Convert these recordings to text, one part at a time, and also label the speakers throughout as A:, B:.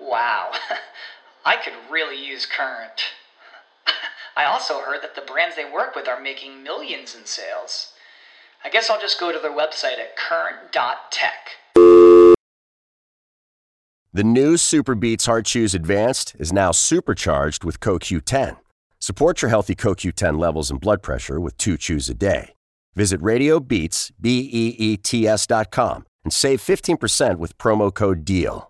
A: Wow, I could really use Current. I also heard that the brands they work with are making millions in sales. I guess I'll just go to their website at current.tech.
B: The new SuperBeets Heart Chews Advanced is now supercharged with CoQ10. Support your healthy CoQ10 levels and blood pressure with two chews a day. Visit RadioBeets, B-E-E-T-S dot com and save 15% with promo code DEAL.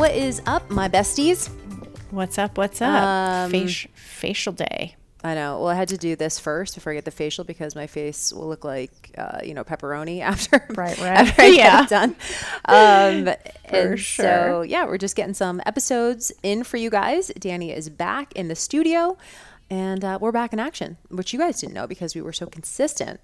C: What is up, my besties?
D: What's up? What's up?
C: Um,
D: Faci- facial day.
C: I know. Well, I had to do this first before I get the facial because my face will look like, uh, you know, pepperoni after,
D: Right, right.
C: after I
D: Yeah.
C: get it done. Um,
D: For
C: and
D: sure.
C: So, yeah, we're just getting some episodes in for you guys. Danny is back in the studio and uh, we're back in action, which you guys didn't know because we were so consistent.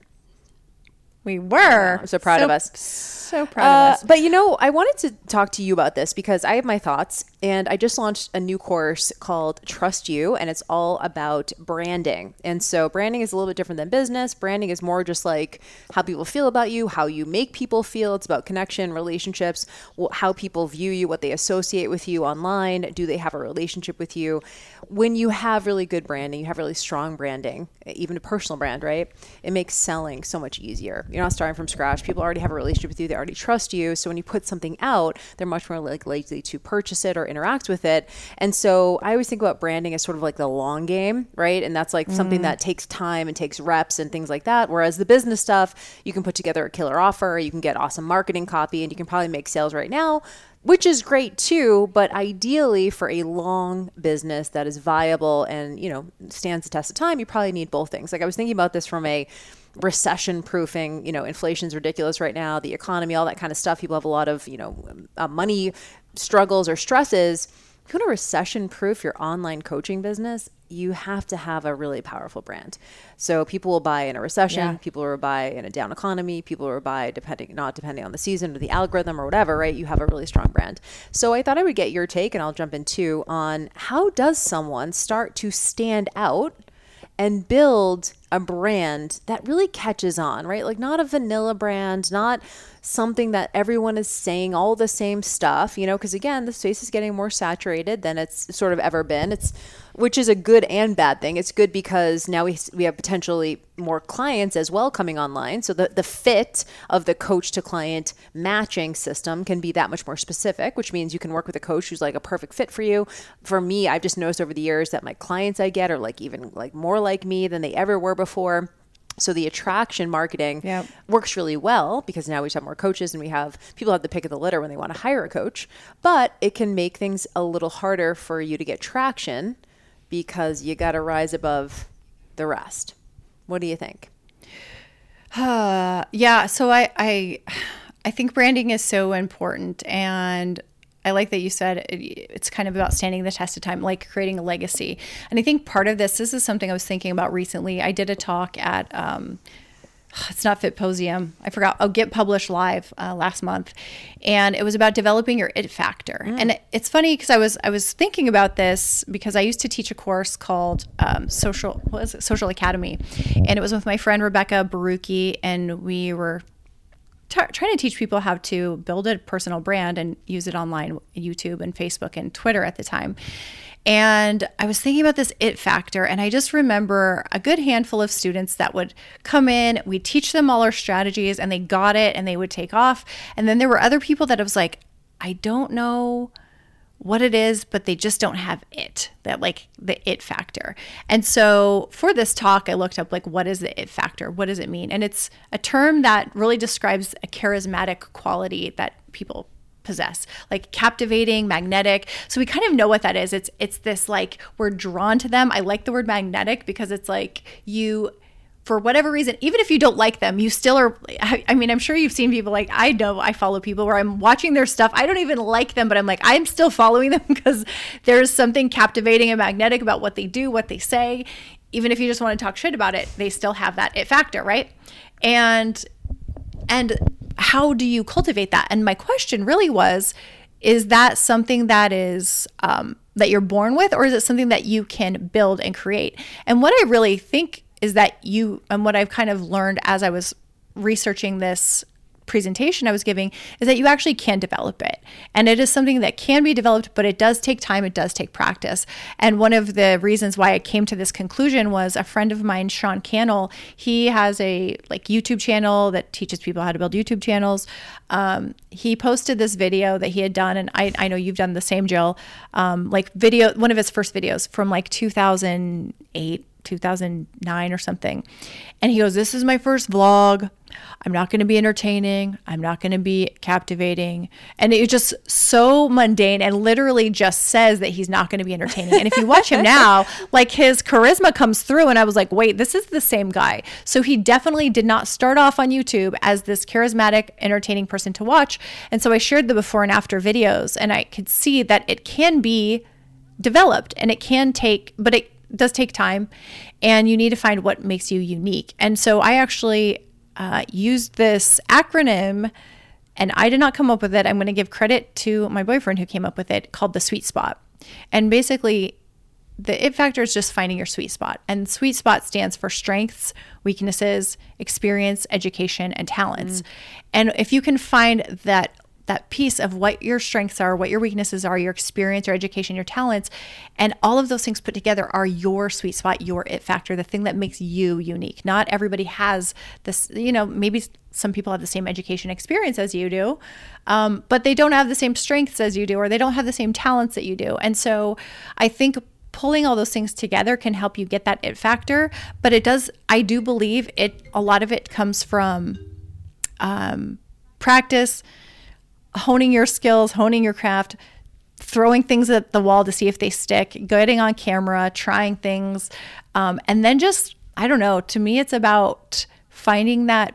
D: We were.
C: So proud of us.
D: So proud
C: Uh,
D: of us.
C: But you know, I wanted to talk to you about this because I have my thoughts, and I just launched a new course called Trust You, and it's all about branding. And so, branding is a little bit different than business. Branding is more just like how people feel about you, how you make people feel. It's about connection, relationships, how people view you, what they associate with you online. Do they have a relationship with you? When you have really good branding, you have really strong branding, even a personal brand, right? It makes selling so much easier. You're not starting from scratch. People already have a relationship with you. They already trust you. So when you put something out, they're much more like likely to purchase it or interact with it. And so I always think about branding as sort of like the long game, right? And that's like something mm. that takes time and takes reps and things like that. Whereas the business stuff, you can put together a killer offer, you can get awesome marketing copy, and you can probably make sales right now which is great too but ideally for a long business that is viable and you know stands the test of time you probably need both things like i was thinking about this from a recession proofing you know inflation's ridiculous right now the economy all that kind of stuff. People have a lot of you know uh, money struggles or stresses. If you want to recession proof your online coaching business you have to have a really powerful brand. So people will buy in a recession
D: Yeah.
C: people will buy in a down economy people will buy depending not depending on the season or the algorithm or whatever right? You have a really strong brand. So i thought i would get your take and i'll jump in too on how does someone start to stand out and build a brand that really catches on, right? Like not a vanilla brand, not something that everyone is saying all the same stuff, you know, because again, the space is getting more saturated than it's sort of ever been. It's which is a good and bad thing. It's good because now we we have potentially more clients as well coming online. So the the fit of the coach to client matching system can be that much more specific, which means you can work with a coach who's like a perfect fit for you. For me, I've just noticed over the years that my clients I get are like even like more like me than they ever were before. So the attraction marketing
D: Yep.
C: works really well because now we have more coaches and we have people have the pick of the litter when they want to hire a coach. But it can make things a little harder for you to get traction because you got to rise above the rest. What do you think?
D: Uh, yeah. So I, I, I think branding is so important, and I like that you said it, it's kind of about standing the test of time, like creating a legacy. And I think part of this, this is something I was thinking about recently. I did a talk at. Um, it's not Fitposium. I forgot. Oh, Get Published Live uh, last month, and it was about developing your it factor. And it, it's funny because I was I was thinking about this because I used to teach a course called um, Social what is it Social Academy, and it was with my friend Rebecca Baruki, and we were t- trying to teach people how to build a personal brand and use it online, YouTube and Facebook and Twitter at the time. And I was thinking about this it factor, and I just remember a good handful of students that would come in, we'd teach them all our strategies, and they got it and they would take off. And then there were other people that was like, I don't know what it is, but they just don't have it, that like the it factor. And so for this talk, I looked up like, what is the it factor? What does it mean? And it's a term that really describes a charismatic quality that people possess like captivating magnetic so we kind of know what that is it's it's this like we're drawn to them i like the word magnetic because it's like you for whatever reason, even if you don't like them, you still are. I, mean, I'm sure you've seen people like I know I follow people where I'm watching their stuff. I don't even like them, but I'm like, I'm still following them because there's something captivating and magnetic about what they do, what they say. Even if you just want to talk shit about it, they still have that it factor, right? And and how do you cultivate that? And my question really was, is that something that is um, that you're born with, or is it something that you can build and create? And what I really think is that you and what I've kind of learned as I was researching this presentation I was giving is that you actually can develop it. And it is something that can be developed, but it does take time, it does take practice. And one of the reasons why I came to this conclusion was a friend of mine, Sean Cannell, he has a like YouTube channel that teaches people how to build YouTube channels. Um, he posted this video that he had done, and I, I know you've done the same, Jill. Um, like video, one of his first videos from like 2008 2009 or something. And he goes, This is my first vlog. I'm not going to be entertaining. I'm not going to be captivating. And it's just so mundane and literally just says that he's not going to be entertaining. And if you watch him now, like his charisma comes through. And I was like, wait, this is the same guy. So he definitely did not start off on YouTube as this charismatic, entertaining person to watch. And so I shared the before and after videos and I could see that it can be developed and it can take, but it does take time and you need to find what makes you unique. And so I actually uh, used this acronym and I did not come up with it. I'm going to give credit to my boyfriend who came up with it called the sweet spot. And basically, the it factor is just finding your sweet spot. And sweet spot stands for strengths, weaknesses, experience, education, and talents. Mm. And if you can find that that piece of what your strengths are, what your weaknesses are, your experience, your education, your talents, and all of those things put together are your sweet spot, your it factor, the thing that makes you unique. Not everybody has this, you know, maybe some people have the same education experience as you do, um, but they don't have the same strengths as you do, or they don't have the same talents that you do. And so I think pulling all those things together can help you get that it factor but it does i do believe it a lot of it comes from um, practice honing your skills, honing your craft, throwing things at the wall to see if they stick, getting on camera, trying things, um, and then just I don't know. To me, it's about finding that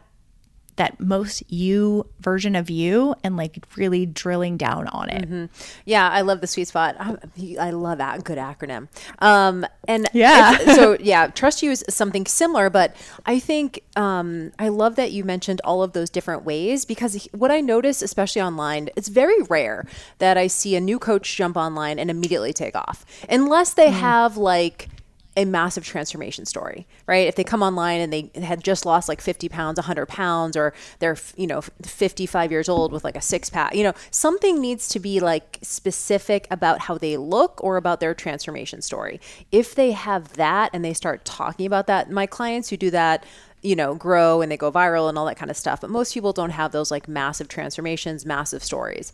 D: that most you version of you and like really drilling down on it.
C: Mm-hmm. Yeah, I love the sweet spot. I, I love that good acronym. Um, and
D: yeah,
C: so yeah, trust you is something similar, but I think um, I love that you mentioned all of those different ways because what I notice, especially online, it's very rare that I see a new coach jump online and immediately take off, unless they mm. have like a massive transformation story, right? If they come online and they had just lost like 50 pounds, 100 pounds, or they're, you know, 55 years old with like a six pack, you know, something needs to be like specific about how they look or about their transformation story. If they have that and they start talking about that, my clients who do that, you know, grow and they go viral and all that kind of stuff. But most people don't have those like massive transformations, massive stories.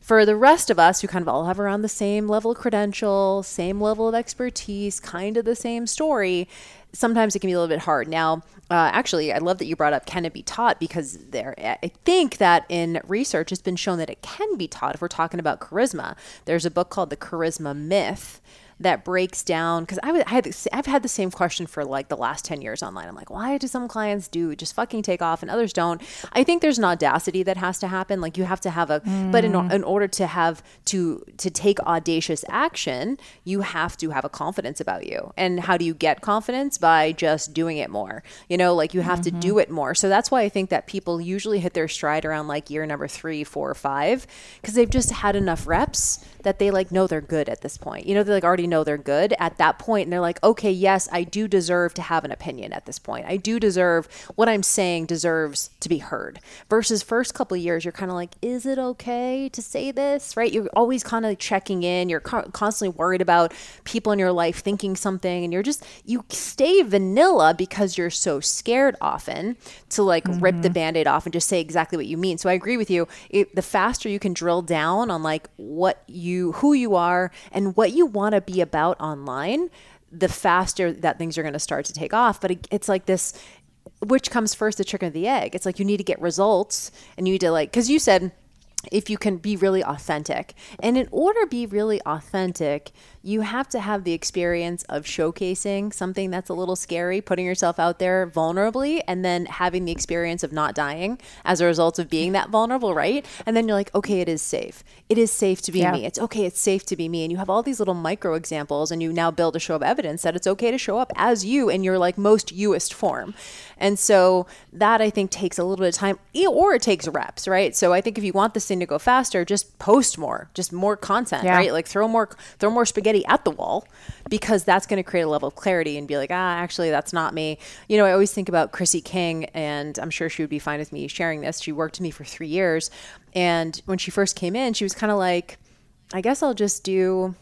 C: For the rest of us who kind of all have around the same level of credential, same level of expertise, kind of the same story, sometimes it can be a little bit hard. Now, uh, actually, I love that you brought up can it be taught because there, I think that in research it's been shown that it can be taught if we're talking about charisma. There's a book called The Charisma Myth that breaks down because I, I had I've had the same question for like the last 10 years online. I'm like, why do some clients do just fucking take off and others don't? I think there's an audacity that has to happen. Like you have to have a mm. but in, mm. in order to have to to take audacious action, you have to have a confidence about you. And how do you get confidence by just doing it more? You know, like you have mm-hmm. to do it more. So that's why I think that people usually hit their stride around like year number three, four, or five, because they've just had enough reps that they like know they're good at this point. You know, they like already know they're good at that point and they're like okay yes i do deserve to have an opinion at this point. I do deserve what i'm saying deserves to be heard. Versus first couple of years you're kind of like is it okay to say this? Right? You're always kind of checking in. You're co- constantly worried about people in your life thinking something and you're just you stay vanilla because you're so scared often to like mm-hmm. rip the mm-hmm. band-aid off and just say exactly what you mean. So i agree with you. It, the faster you can drill down on like what you who you are and what you want to be about online the faster that things are going to start to take off. But it, it's like this which comes first the chicken or the egg? It's like you need to get results and you need to like because you said if you can be really authentic. And in order to be really authentic, you have to have the experience of showcasing something that's a little scary, putting yourself out there vulnerably, and then having the experience of not dying as a result of being that vulnerable, right? And then you're like, okay, it is safe. It is safe to be yeah. me. It's okay, it's safe to be me. And you have all these little micro examples, and you now build a show of evidence that it's okay to show up as you in your like most youest form. And so that I think takes a little bit of time, or it takes reps, right? So I think if you want this thing to go faster, just post more, just more content, yeah. right? Like throw more, throw more spaghetti spaghetti at the wall because that's going to create a level of clarity and be like, ah, actually, that's not me. You know, I always think about Chrissy King, and I'm sure she would be fine with me sharing this. She worked with me for three years. And when she first came in, she was kind of like, I guess I'll just do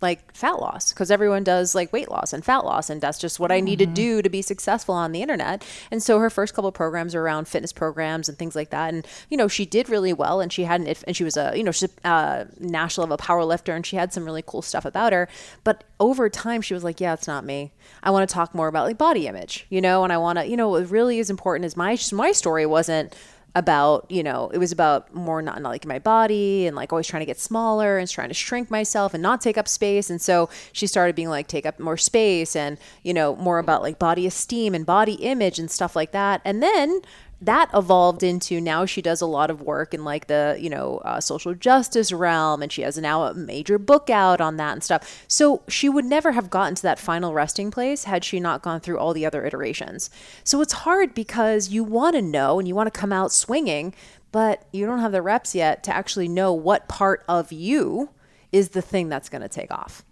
C: like fat loss because everyone does like weight loss and fat loss and that's just what I need mm-hmm. to do to be successful on the internet. And so her first couple programs are around fitness programs and things like that. And you know she did really well and she had an and she was a you know she's a uh, national level power lifter and she had some really cool stuff about her. But over time she was like, yeah, it's not me. I want to talk more about like body image, you know, and I want to you know what really is important is my my story wasn't about you know it was about more not, not liking my body and like always trying to get smaller and trying to shrink myself and not take up space. And so she started being like take up more space and you know more about like body esteem and body image and stuff like that. And then that evolved into now she does a lot of work in like the you know uh, social justice realm and she has now a major book out on that and stuff. So she would never have gotten to that final resting place had she not gone through all the other iterations. So it's hard because you want to know and you want to come out swinging but you don't have the reps yet to actually know what part of you is the thing that's going to take off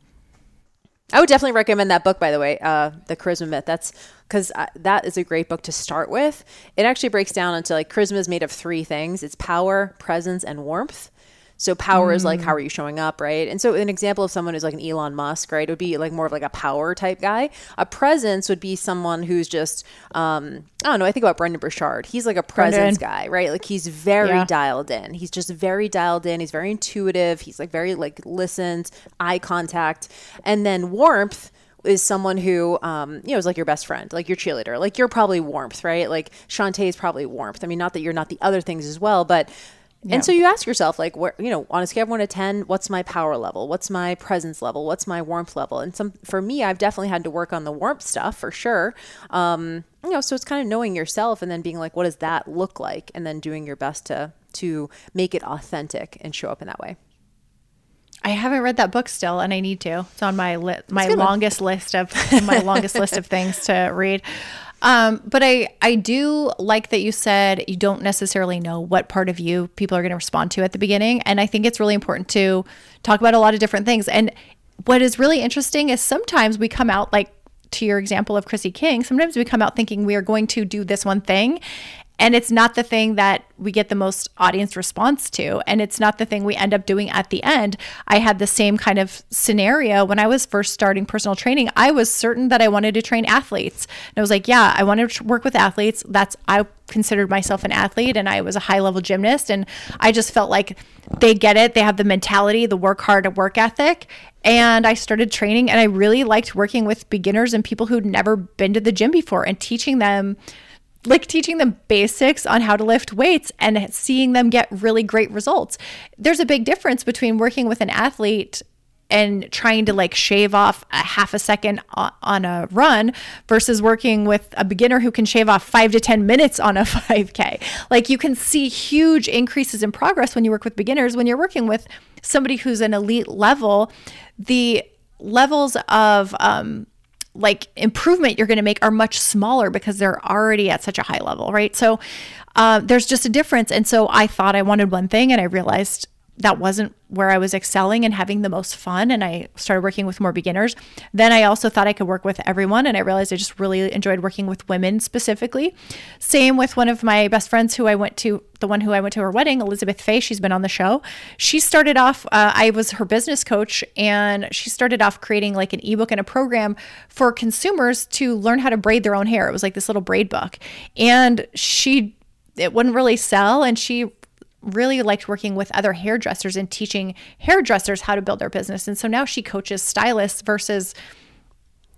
C: I would definitely recommend that book, by the way, uh, The Charisma Myth. That's because that is a great book to start with. It actually breaks down into like charisma is made of three things it's power, presence, and warmth. So power mm. is like how are you showing up, right? And so an example of someone who's like an Elon Musk, right, would be like more of like a power type guy. A presence would be someone who's just um, I don't know. I think about Brendon Burchard. He's like a presence Brendon. guy, right? Like he's very yeah. dialed in. He's just very dialed in. He's very intuitive. He's like very like listened, eye contact, and then warmth is someone who, um, you know, is like your best friend, like your cheerleader. Like you're probably warmth, right? Like Shantae is probably warmth. I mean, not that you're not the other things as well, but yeah. And so you ask yourself, like, where you know, on a scale of one to ten, what's my power level? What's my presence level? What's my warmth level? And some for me, I've definitely had to work on the warmth stuff for sure. Um, you know, so it's kind of knowing yourself and then being like, what does that look like, and then doing your best to to make it authentic and show up in that way.
D: I haven't read that book still, and I need to. It's on my li- my longest one. list of my longest list of things to read. Um, but I, I do like that you said you don't necessarily know what part of you people are going to respond to at the beginning. And I think it's really important to talk about a lot of different things. And what is really interesting is sometimes we come out like to your example of Chrissy King, sometimes we come out thinking we are going to do this one thing and it's not the thing that we get the most audience response to and it's not the thing we end up doing at the end. I had the same kind of scenario when i was first starting personal training. I was certain that i wanted to train athletes. And i was like yeah i want to work with athletes. That's i considered myself an athlete and i was a high level gymnast and i just felt like they get it. They have the mentality the work hard work ethic. And I started training and I really liked working with beginners and people who'd never been to the gym before and teaching them like teaching them basics on how to lift weights and seeing them get really great results. There's a big difference between working with an athlete and trying to like shave off a half a second on a run versus working with a beginner who can shave off five to 10 minutes on a 5K. Like you can see huge increases in progress when you work with beginners. When you're working with somebody who's an elite level, the levels of, um, like improvement you're going to make are much smaller because they're already at such a high level, right? So uh, there's just a difference. And so I thought I wanted one thing and I realized that wasn't where I was excelling and having the most fun. And I started working with more beginners. Then I also thought I could work with everyone. And I realized I just really enjoyed working with women specifically. Same with one of my best friends who I went to, the one who I went to her wedding, Elizabeth Fay. She's been on the show. She started off, uh, I was her business coach, and she started off creating like an ebook and a program for consumers to learn how to braid their own hair. It was like this little braid book. And she, it wouldn't really sell. And she really liked working with other hairdressers and teaching hairdressers how to build their business. And so now she coaches stylists versus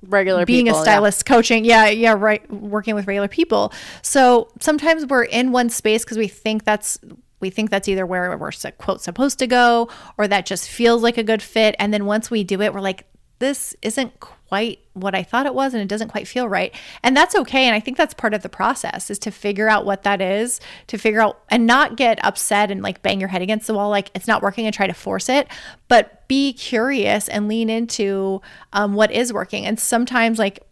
C: regular
D: being
C: people,
D: a stylist coaching. Yeah yeah right working with regular people. So sometimes we're in one space because we think that's we think that's either where we're quote supposed to go or that just feels like a good fit. And then once we do it we're like this isn't quite what I thought it was and it doesn't quite feel right. And that's okay. And I think that's part of the process is to figure out what that is, to figure out and not get upset and like bang your head against the wall like it's not working and try to force it, but be curious and lean into um, what is working. And sometimes like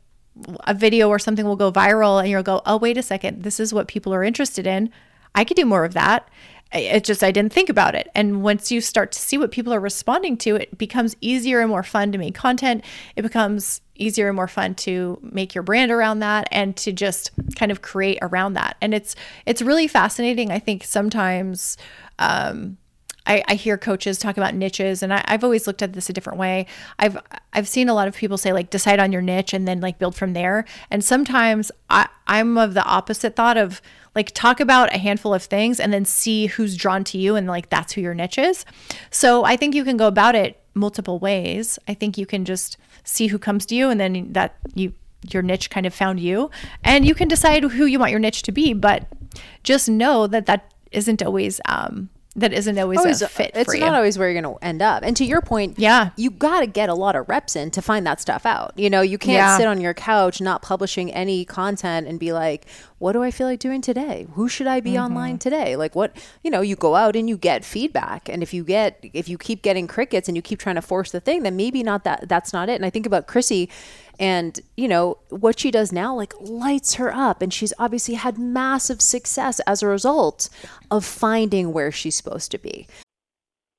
D: a video or something will go viral and you'll go, oh, wait a second, this is what people are interested in. I could do more of that it just I didn't think about it. And once you start to see what people are responding to, it becomes easier and more fun to make content. It becomes easier and more fun to make your brand around that and to just kind of create around that. And it's it's really fascinating. I think sometimes um, I, I, hear coaches talk about niches, and I, have always looked at this a different way. I've I've seen a lot of people say like decide on your niche and then like build from there. And sometimes I, I'm of the opposite thought of like talk about a handful of things and then see who's drawn to you and like that's who your niche is. So I think you can go about it multiple ways. I think you can just see who comes to you and then that you your niche kind of found you and you can decide who you want your niche to be, but just know that that isn't always um that isn't always, always a fit
C: it's not always where you're going to end up. And to your point
D: yeah.
C: you got to get a lot of reps in to find that stuff out. You know you can't yeah. sit on your couch not publishing any content and be like what do i feel like doing today? Who should i be mm-hmm. online today? Like what you know you go out and you get feedback. And if you get if you keep getting crickets and you keep trying to force the thing then maybe not that that's not it. And i think about chrissy and you know what she does now like lights her up. And she's obviously had massive success as a result of finding where she's supposed to be.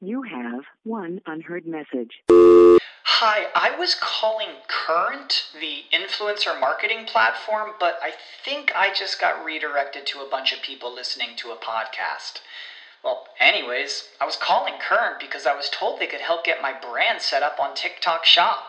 E: You have one unheard message.
A: Hi i was calling current the influencer marketing platform but i think i just got redirected to a bunch of people listening to a podcast. Well, anyways, I was calling Current because I was told they could help get my brand set up on TikTok Shop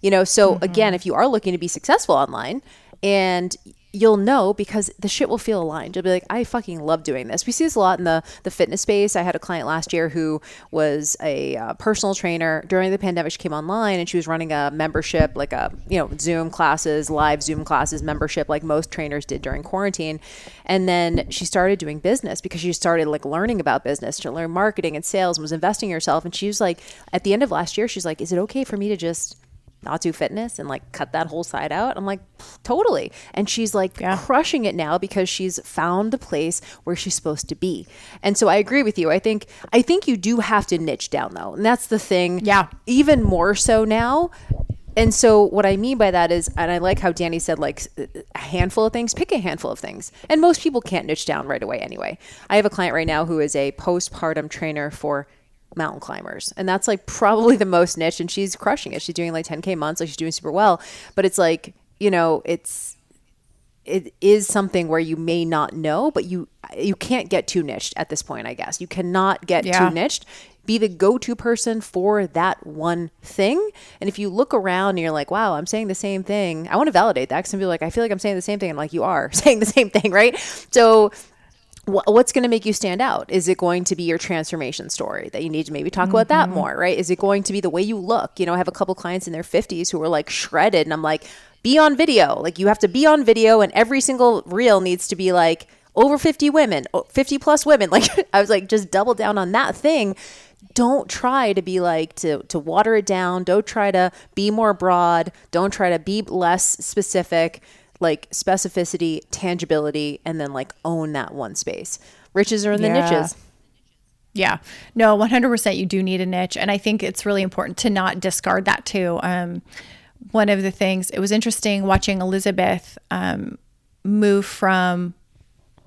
C: You know, so mm-hmm. again, if you are looking to be successful online and you'll know because the shit will feel aligned. You'll be like, I fucking love doing this. We see this a lot in the the fitness space. I had a client last year who was a uh, personal trainer during the pandemic. She came online and she was running a membership, like a you know Zoom classes, live Zoom classes membership, like most trainers did during quarantine. And then she started doing business because she started like learning about business, to learn marketing and sales, and was investing in herself. And she was like, at the end of last year, she's like, Is it okay for me to just not do fitness and like cut that whole side out. I'm like, totally. And she's like yeah. crushing it now because she's found the place where she's supposed to be. And so I agree with you. I think I think you do have to niche down though. And that's the thing.
D: Yeah.
C: Even more so now. And so what I mean by that is and I like how Danny said like a handful of things, pick a handful of things. And most people can't niche down right away anyway. I have a client right now who is a postpartum trainer for mountain climbers. And that's like probably the most niche and she's crushing it. She's doing like 10k months, like she's doing super well. But it's like, you know, it's it is something where you may not know, but you you can't get too niched at this point, I guess. You cannot get yeah. too niched. be the go-to person for that one thing. And if you look around and you're like, wow, I'm saying the same thing, I want to validate that because I'm be like, I feel like I'm saying the same thing. And like, you are saying the same thing, right? So what's going to make you stand out? Is it going to be your transformation story that you need to maybe talk mm-hmm. about that mm-hmm. more, right? Is it going to be the way you look? You know, I have a couple clients in their 50s who are like shredded, and I'm like, be on video. Like, you have to be on video, and every single reel needs to be like over 50 women, 50 plus women. Like, I was like, just double down on that thing. Don't try to be like to to water it down. Don't try to be more broad. Don't try to be less specific like specificity, tangibility, and then like own that one space. Riches are in the yeah. niches.
D: Yeah. No, 100% you do need a niche. And I think it's really important to not discard that too. Um, one of the things, it was interesting watching Elizabeth um, move from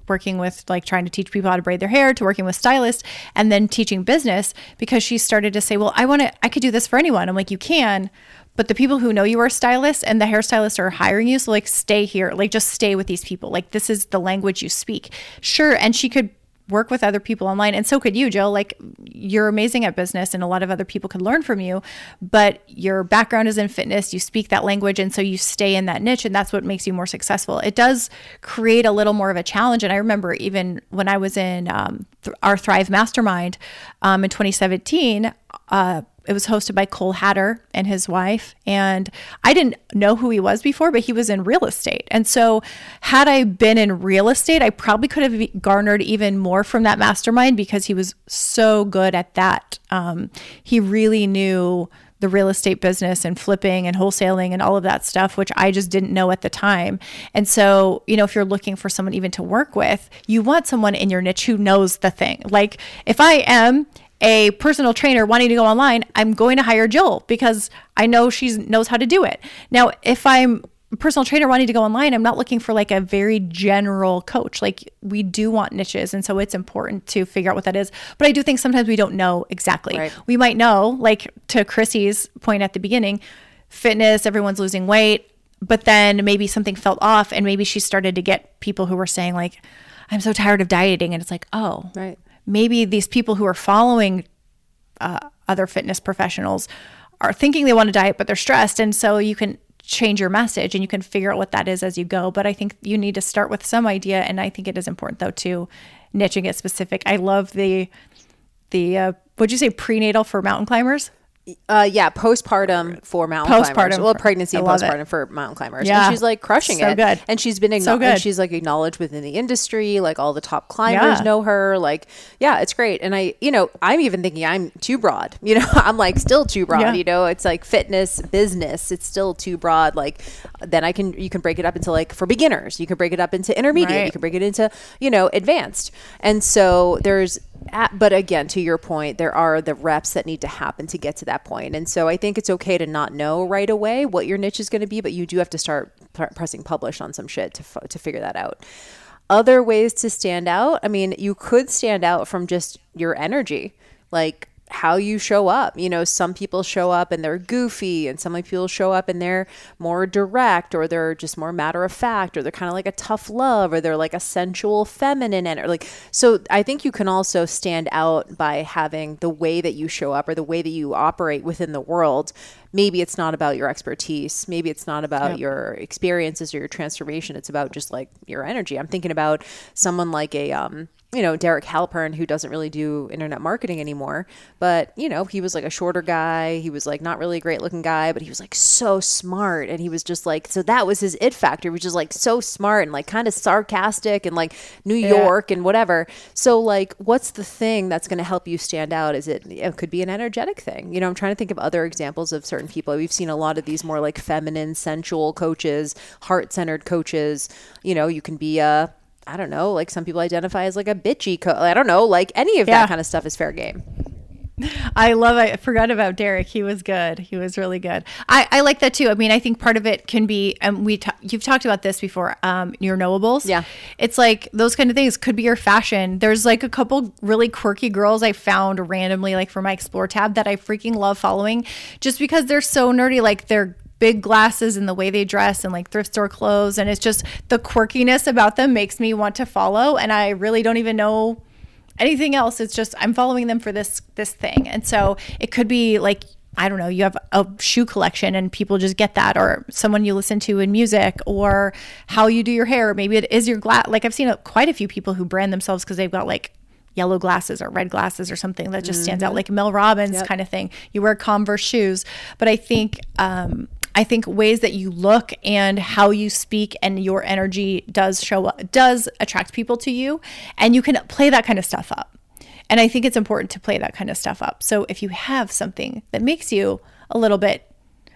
D: working with like trying to teach people how to braid their hair to working with stylists and then teaching business because she started to say, well, I want to, I could do this for anyone. I'm like, you can, but the people who know you are stylists and the hairstylists are hiring you so like stay here like just stay with these people like this is the language you speak sure and she could work with other people online and so could you jill. Like you're amazing at business and a lot of other people could learn from you but your background is in fitness. You speak that language and so you stay in that niche and that's what makes you more successful. It does create a little more of a challenge and i remember even when i was in um, th- our thrive mastermind um, in 2017 uh, it was hosted by Cole Hatter and his wife. And I didn't know who he was before, but he was in real estate. And so, had I been in real estate, I probably could have garnered even more from that mastermind because he was so good at that. Um, he really knew the real estate business and flipping and wholesaling and all of that stuff, which I just didn't know at the time. And so, you know, if you're looking for someone even to work with, you want someone in your niche who knows the thing. Like if I am a personal trainer wanting to go online, I'm going to hire Jill because I know she knows how to do it. Now, if I'm a personal trainer wanting to go online, I'm not looking for like a very general coach. Like we do want niches. And so it's important to figure out what that is. But I do think sometimes we don't know exactly. Right. We might know, like to Chrissy's point at the beginning, fitness, everyone's losing weight. But then maybe something felt off and maybe she started to get people who were saying like, I'm so tired of dieting. And it's like, oh,
C: right
D: maybe these people who are following uh, other fitness professionals are thinking they want to diet, but they're stressed. And so you can change your message and you can figure out what that is as you go. But I think you need to start with some idea. And I think it is important, though, to niche and get specific. I love the, the, uh, would you say prenatal for mountain climbers?
C: Uh, yeah, postpartum for mountain postpartum climbers. Well, pregnancy and postpartum it. for mountain climbers. Yeah. And she's like crushing so it. Good. And she's been so good. she's like acknowledged within the industry. Like all the top climbers yeah. know her. Like, yeah, it's great. And I, you know, I'm even thinking I'm too broad. You know, I'm like still too broad. Yeah. You know, it's like fitness business. It's still too broad. Like, then I can you can break it up into like for beginners. You can break it up into intermediate. Right. You can break it into you know advanced. And so there's but again, to your point, there are the reps that need to happen to get to that point. And so I think it's okay to not know right away what your niche is going to be, but you do have to start pr- pressing publish on some shit to, f- to figure that out. Other ways to stand out, I mean, you could stand out from just your energy. Like, how you show up. You know, some people show up and they're goofy, and some people show up and they're more direct, or they're just more matter of fact, or they're kind of like a tough love, or they're like a sensual feminine, and like so. I think you can also stand out by having the way that you show up or the way that you operate within the world. Maybe it's not about your expertise. Maybe it's not about yep. your experiences or your transformation. It's about just like your energy. I'm thinking about someone like a um, you know, Derek Halpern, who doesn't really do internet marketing anymore, but, you know, he was like a shorter guy. He was like not really a great looking guy, but he was like so smart. And he was just like, so that was his it factor, which is like so smart and like kind of sarcastic and like New yeah. York and whatever. So, like, what's the thing that's going to help you stand out? Is it, it could be an energetic thing. You know, I'm trying to think of other examples of certain people. We've seen a lot of these more like feminine, sensual coaches, heart centered coaches. You know, you can be a, I don't know, like some people identify as like a bitchy. Co- I don't know, like any of yeah. that kind of stuff is fair game.
D: I love I forgot about Derek. He was good. He was really good. I, I like that too. I mean, I think part of it can be, and we t- you've talked about this before. Um, your knowables.
C: Yeah.
D: It's like those kind of things could be your fashion. There's like a couple really quirky girls I found randomly, like for my explore tab that I freaking love following, just because they're so nerdy. Like they're big glasses and the way they dress and like thrift store clothes and it's just the quirkiness about them makes me want to follow and I really don't even know anything else. It's just I'm following them for this this thing. And so it could be like I don't know, you have a shoe collection and people just get that, or someone you listen to in music, or how you do your hair. Maybe it is your glass. Like I've seen a, quite a few people who brand themselves because they've got like yellow glasses or red glasses or something that just stands out, like Mel Robbins kind of thing. You wear Converse shoes, but I think um, I think ways that you look and how you speak and your energy does show up, does attract people to you, and you can play that kind of stuff up. And I think it's important to play that kind of stuff up. So if you have something that makes you a little bit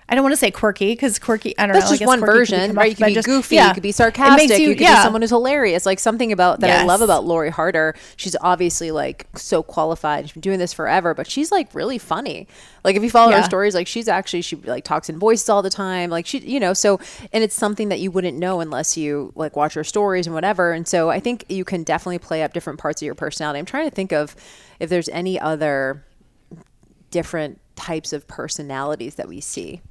D: I don't want to say quirky because quirky. I don't
C: That's
D: know. I
C: just one version, right? You could
D: but
C: be
D: just-
C: goofy,
D: yeah.
C: you could be sarcastic,
D: makes
C: you, could
D: yeah.
C: be someone who's hilarious. Like something about that I love about Lori Harder. She's obviously like so qualified. She's been doing this forever, but she's like really funny. Like if you follow her stories, like she's actually she like talks in voices all the time. Like she, you know, so and it's something that you wouldn't know unless you like watch her stories and whatever. And so I think you can definitely play up different parts of your personality. I'm trying to think of if there's any other different types of personalities that we see.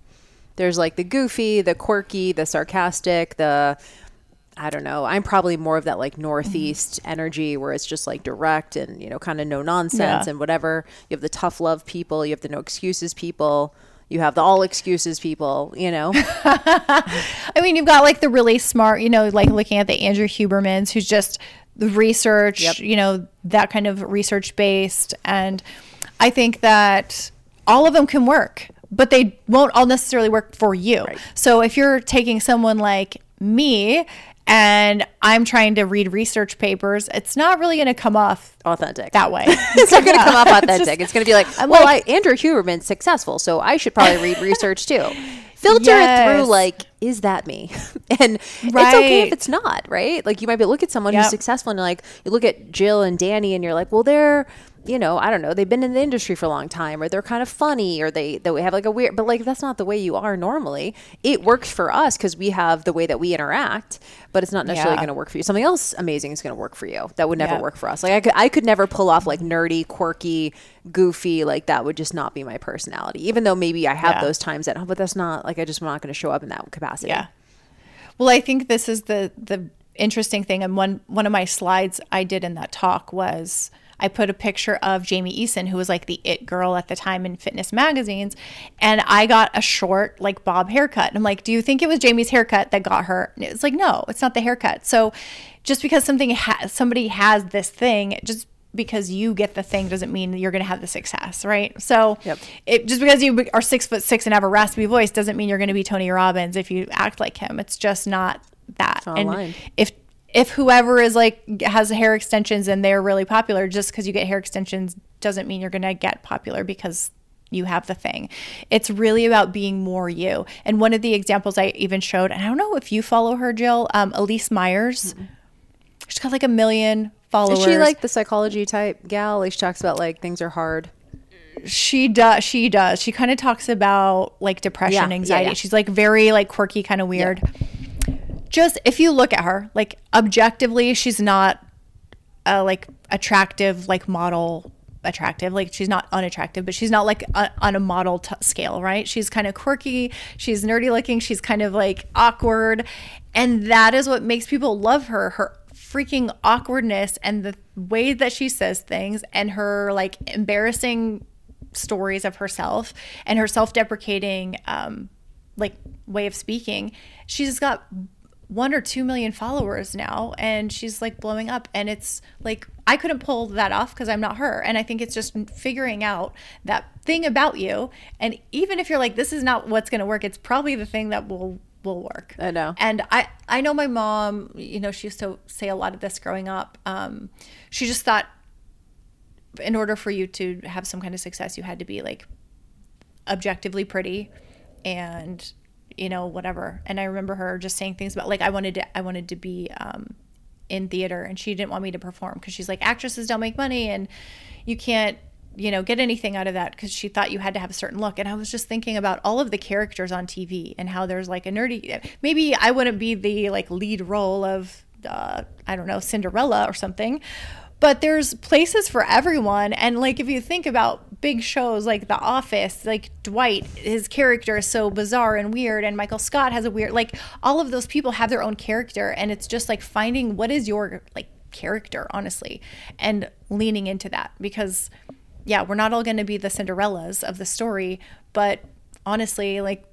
C: There's like the goofy, the quirky, the sarcastic, the I don't know. I'm probably more of that like northeast mm-hmm. energy where it's just like direct and you know kind of no nonsense
D: Yeah.
C: and whatever. You have the tough love people, you have the no excuses people, you have the all excuses people, you know.
D: I mean, you've got like the really smart, you know, like looking at the Andrew Hubermans, who's just the research, you know, that kind of research based. And I think that all of them can work, but they won't all necessarily work for you. So if you're taking someone like me and I'm trying to read research papers, it's not really going to come off
C: authentic
D: that way.
C: it's not going to come off authentic.
D: just-
C: it's going to be like,
D: I'm
C: well,
D: like-
C: I, Andrew Huberman's successful, so I should probably read research too. Filter it through like, is that me? and right. it's okay if it's not, right? Like you might be look at someone
D: Yep.
C: who's successful and you're like, you look at Jill and Danny and you're like, well, they're you know, I don't know, they've been in the industry for a long time, or they're kind of funny, or they that we have like a weird, but like that's not the way you are normally. It works for us because we have the way that we interact, but it's not necessarily
D: Yeah.
C: going to work for you. Something else amazing is going to work for you that would never
D: Yeah.
C: work for us. Like I could I could never pull off like nerdy, quirky, goofy. Like that would just not be my personality. Even though maybe I have
D: Yeah.
C: those times at home, but that's not like I just am not going to show up in that capacity.
D: Yeah. Well, I think this is the the interesting thing, and one one of my slides I did in that talk was I put a picture of Jamie Eason, who was like the it girl at the time in fitness magazines, and I got a short like bob haircut. And I'm like, do you think it was Jamie's haircut that got her? And it's like, no, it's not the haircut. So just because something ha- somebody has this thing, just because you get the thing doesn't mean you're going to have the success, right? So,
C: Yep.
D: it just because you are six foot six and have a raspy voice doesn't mean you're going to be Tony Robbins if you act like him. It's just not that.
C: aligned.
D: if if whoever is like has hair extensions and they're really popular, just because you get hair extensions doesn't mean you're going to get popular because you have the thing. It's really about being more you. And one of the examples I even showed, and I don't know if you follow her, Jill, um, Elyse Myers. She's got like a million followers.
C: Is she like the psychology type gal? Like she talks about like things are hard.
D: she does she does she kind of talks about like depression
C: Yeah, yeah,
D: anxiety
C: yeah.
D: she's like very like quirky kind of weird just if you look at her like objectively she's not a like attractive like model attractive like she's not unattractive but she's not like a, on a model t- scale right? She's kind of quirky she's nerdy looking she's kind of like awkward and that is what makes people love her her freaking awkwardness and the way that she says things and her like embarrassing stories of herself and her self-deprecating um like way of speaking. She's got one or two million followers now and she's like blowing up and it's like i couldn't pull that off because i'm not her and i think it's just figuring out that thing about you and even if you're like this is not what's going to work it's probably the thing that will will work
C: I know.
D: and i i know my mom you know she used to say a lot of this growing up um she just thought in order for you to have some kind of success you had to be like objectively pretty and you know whatever. And i remember her just saying things about like i wanted to i wanted to be um in theater and she didn't want me to perform because she's like actresses don't make money and you can't you know get anything out of that because she thought you had to have a certain look. And i was just thinking about all of the characters on tv and how there's like a nerdy maybe i wouldn't be the like lead role of uh, i don't know cinderella or something but there's places for everyone. And like if you think about big shows like the office like dwight his character is so bizarre and weird and michael scott has a weird like all of those people have their own character and it's just like finding what is your like character, honestly, and leaning into that. Because, yeah, we're not all going to be the Cinderellas of the story, but honestly, like,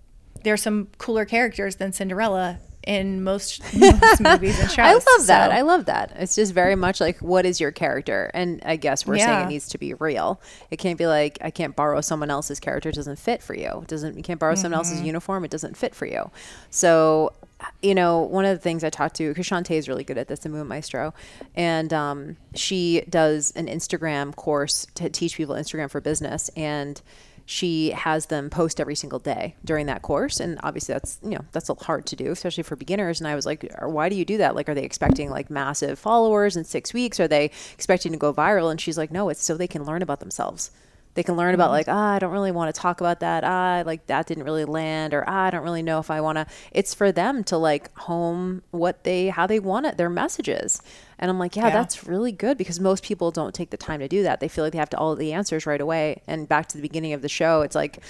D: there's some cooler characters than Cinderella in most, most movies and shows.
C: I love that. I love that. It's just very much like what is your character? And I guess we're saying it needs to be real. It can't be like I can't borrow someone else's character. It doesn't fit for you. It doesn't you can't borrow someone else's
D: Mm-hmm.
C: uniform. It doesn't fit for you. So you know, one of the things I talked to, because Shantae is really good at this, the Moon Maestro, and um, she does an Instagram course to teach people Instagram for business, and she has them post every single day during that course. And obviously that's you know that's hard to do especially for beginners. And i was like why do you do that? Like are they expecting like massive followers in six weeks? Are they expecting to go viral? And she's like no it's so they can learn about themselves they can learn about like ah i don't really want to talk about that ah like that didn't really land or ah, i don't really know if i want to it's for them to like home what they how they want it their messages and i'm like yeah,
D: Yeah.
C: that's really good because most people don't take the time to do that they feel like they have to all the answers right away and back to the beginning of the show it's like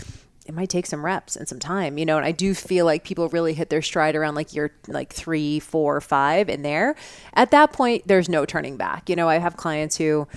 C: it might take some reps and some time, you know. And I do feel like people really hit their stride around like year like three, four, five in there. At that point, there's no turning back. You know, I have clients who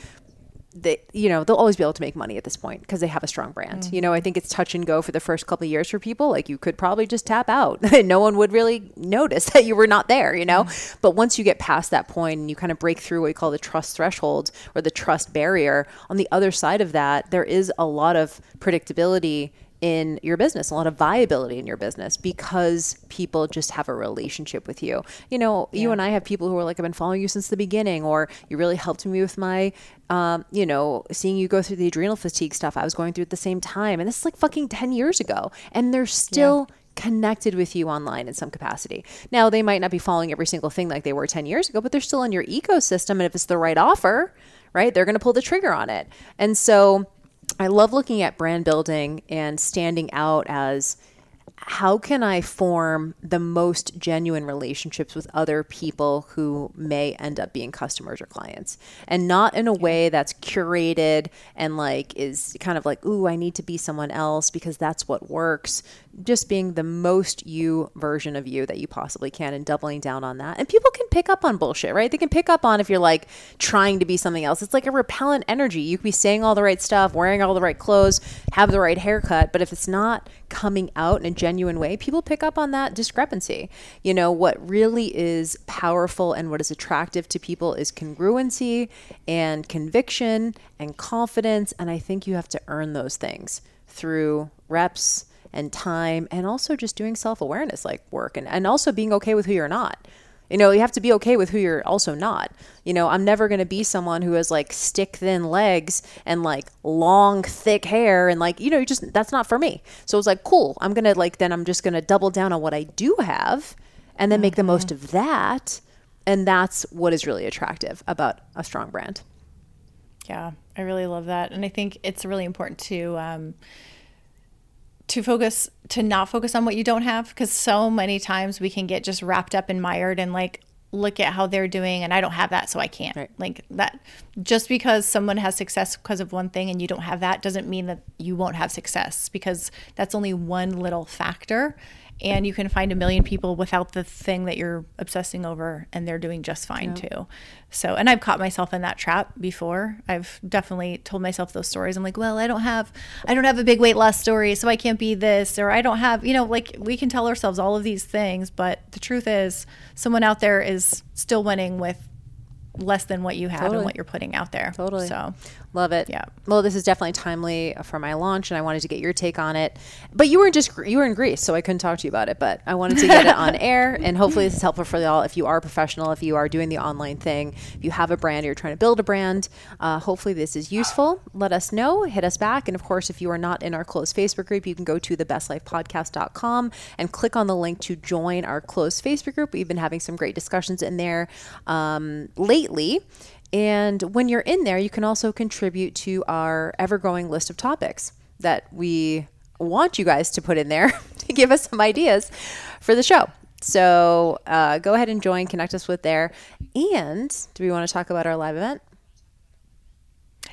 C: they you know they'll always be able to make money at this point because they have a strong brand. You know i think it's touch and go for the first couple of years for people. Like you could probably just tap out. And no one would really notice that you were not there you know? Mm-hmm. But once you get past that point and you kind of break through what we call the trust threshold or the trust barrier on the other side of that there is a lot of predictability in your business, a lot of viability in your business because people just have a relationship with you. You know, you and I have people who are like, I've been following you since the beginning, or you really helped me with my, um, you know, seeing you go through the adrenal fatigue stuff I was going through at the same time. And this is like fucking 10 years ago. And they're still. Connected with you online in some capacity. Now, they might not be following every single thing like they were 10 years ago, but they're still in your ecosystem. And if it's the right offer, right, they're going to pull the trigger on it. And so, I love looking at brand building and standing out as how can I form the most genuine relationships with other people who may end up being customers or clients and not in a way that's curated and like is kind of like, ooh, I need to be someone else because that's what works. Just being the most you version of you that you possibly can and doubling down on that. And people can pick up on bullshit, right? They can pick up on if you're like trying to be something else. It's like a repellent energy. You could be saying all the right stuff, wearing all the right clothes, have the right haircut, but if it's not coming out in a genuine way, people pick up on that discrepancy. You know, what really is powerful and what is attractive to people is congruency and conviction and confidence. And I think you have to earn those things through reps and time and also just doing self awareness like work and, and also being okay with who you're not. You know, you have to be okay with who you're also not. You know, I'm never going to be someone who has like stick thin legs and like long thick hair and like, you know, you just that's not for me. So it's like, cool. I'm going to like then I'm just going to double down on what I do have and then make the most of that. And that's what is really attractive about a strong brand.
D: Yeah, I really love that, and I think it's really important to um, to focus to not focus on what you don't have because so many times we can get just wrapped up and mired and like look at how they're doing and I don't have that so I can't
C: Right.
D: like that just because someone has success because of one thing and you don't have that doesn't mean that you won't have success because that's only one little factor and you can find a million people without the thing that you're obsessing over and they're doing just fine too. So and i've caught myself in that trap before. I've definitely told myself those stories. I'm like well i don't have i don't have a big weight loss story so i can't be this or i don't have you know like we can tell ourselves all of these things but the truth is someone out there is still winning with less than what you have
C: Totally.
D: and what you're putting out there
C: Totally.
D: so
C: Love it.
D: Yeah.
C: Well, this is definitely timely for my launch, and I wanted to get your take on it. But you were just you were in Greece, so I couldn't talk to you about it. But I wanted to get it on air, and hopefully this is helpful for y'all. If you are a professional, if you are doing the online thing, if you have a brand, or you're trying to build a brand, uh, hopefully this is useful. Let us know. Hit us back, and of course, if you are not in our closed Facebook group, you can go to thebestlifepodcast.com and click on the link to join our closed Facebook group. We've been having some great discussions in there um, lately. And when you're in there, you can also contribute to our ever growing list of topics that we want you guys to put in there to give us some ideas for the show. So uh, go ahead and join, connect us with there. And do we want to talk about our live event?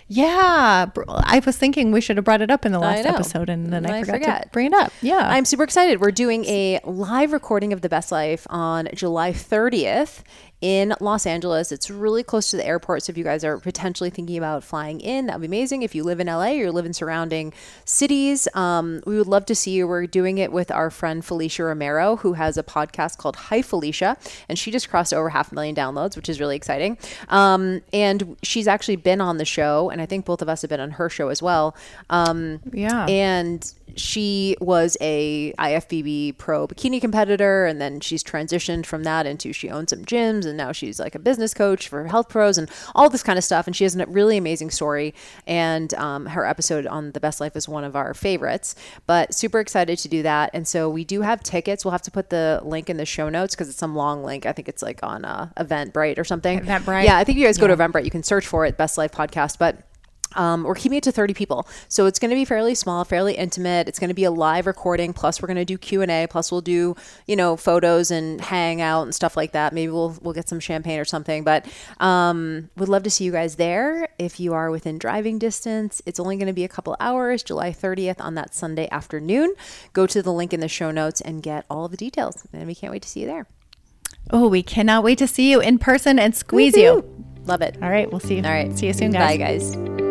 D: Yeah, I was thinking we should have brought it up in the last episode, and then I,
C: I
D: forgot to bring it up. Yeah,
C: I'm super excited. We're doing a live recording of The Best Life on July 30th in Los Angeles. It's really close to the airport. So if you guys are potentially thinking about flying in, that would be amazing. If you live in LA or you live in surrounding cities, um, we would love to see you. We're doing it with our friend Felicia Romero, who has a podcast called Hi Felicia, and she just crossed over half a million downloads, which is really exciting. Um, and she's actually been on the show, and I think both of us have been on her show as well. Um,
D: Yeah.
C: and she was a IFBB pro bikini competitor, and then she's transitioned from that into she owns some gyms, and now she's like a business coach for health pros and all this kind of stuff. And she has a really amazing story, and um, her episode on the best life is one of our favorites. But super excited to do that, and so we do have tickets. We'll have to put the link in the show notes because it's some long link. I think it's like on uh, Eventbrite or something.
D: Eventbrite.
C: Yeah, I think you guys go to Eventbrite. You can search for it, Best Life Podcast, but. Um, we're keeping it to 30 people. So it's going to be fairly small fairly intimate. It's going to be a live recording plus we're going to do q&a plus we'll do you know photos and hang out and stuff like that. Maybe we'll we'll get some champagne or something but um, would love to see you guys there if you are within driving distance. It's only going to be a couple hours july 30th on that sunday afternoon. Go to the link in the show notes and get all the details and we can't wait to see you there.
D: Oh, we cannot wait to see you in person and squeeze you.
C: love it.
D: All right, we'll see you.
C: all right.
D: See you soon, guys.
C: bye guys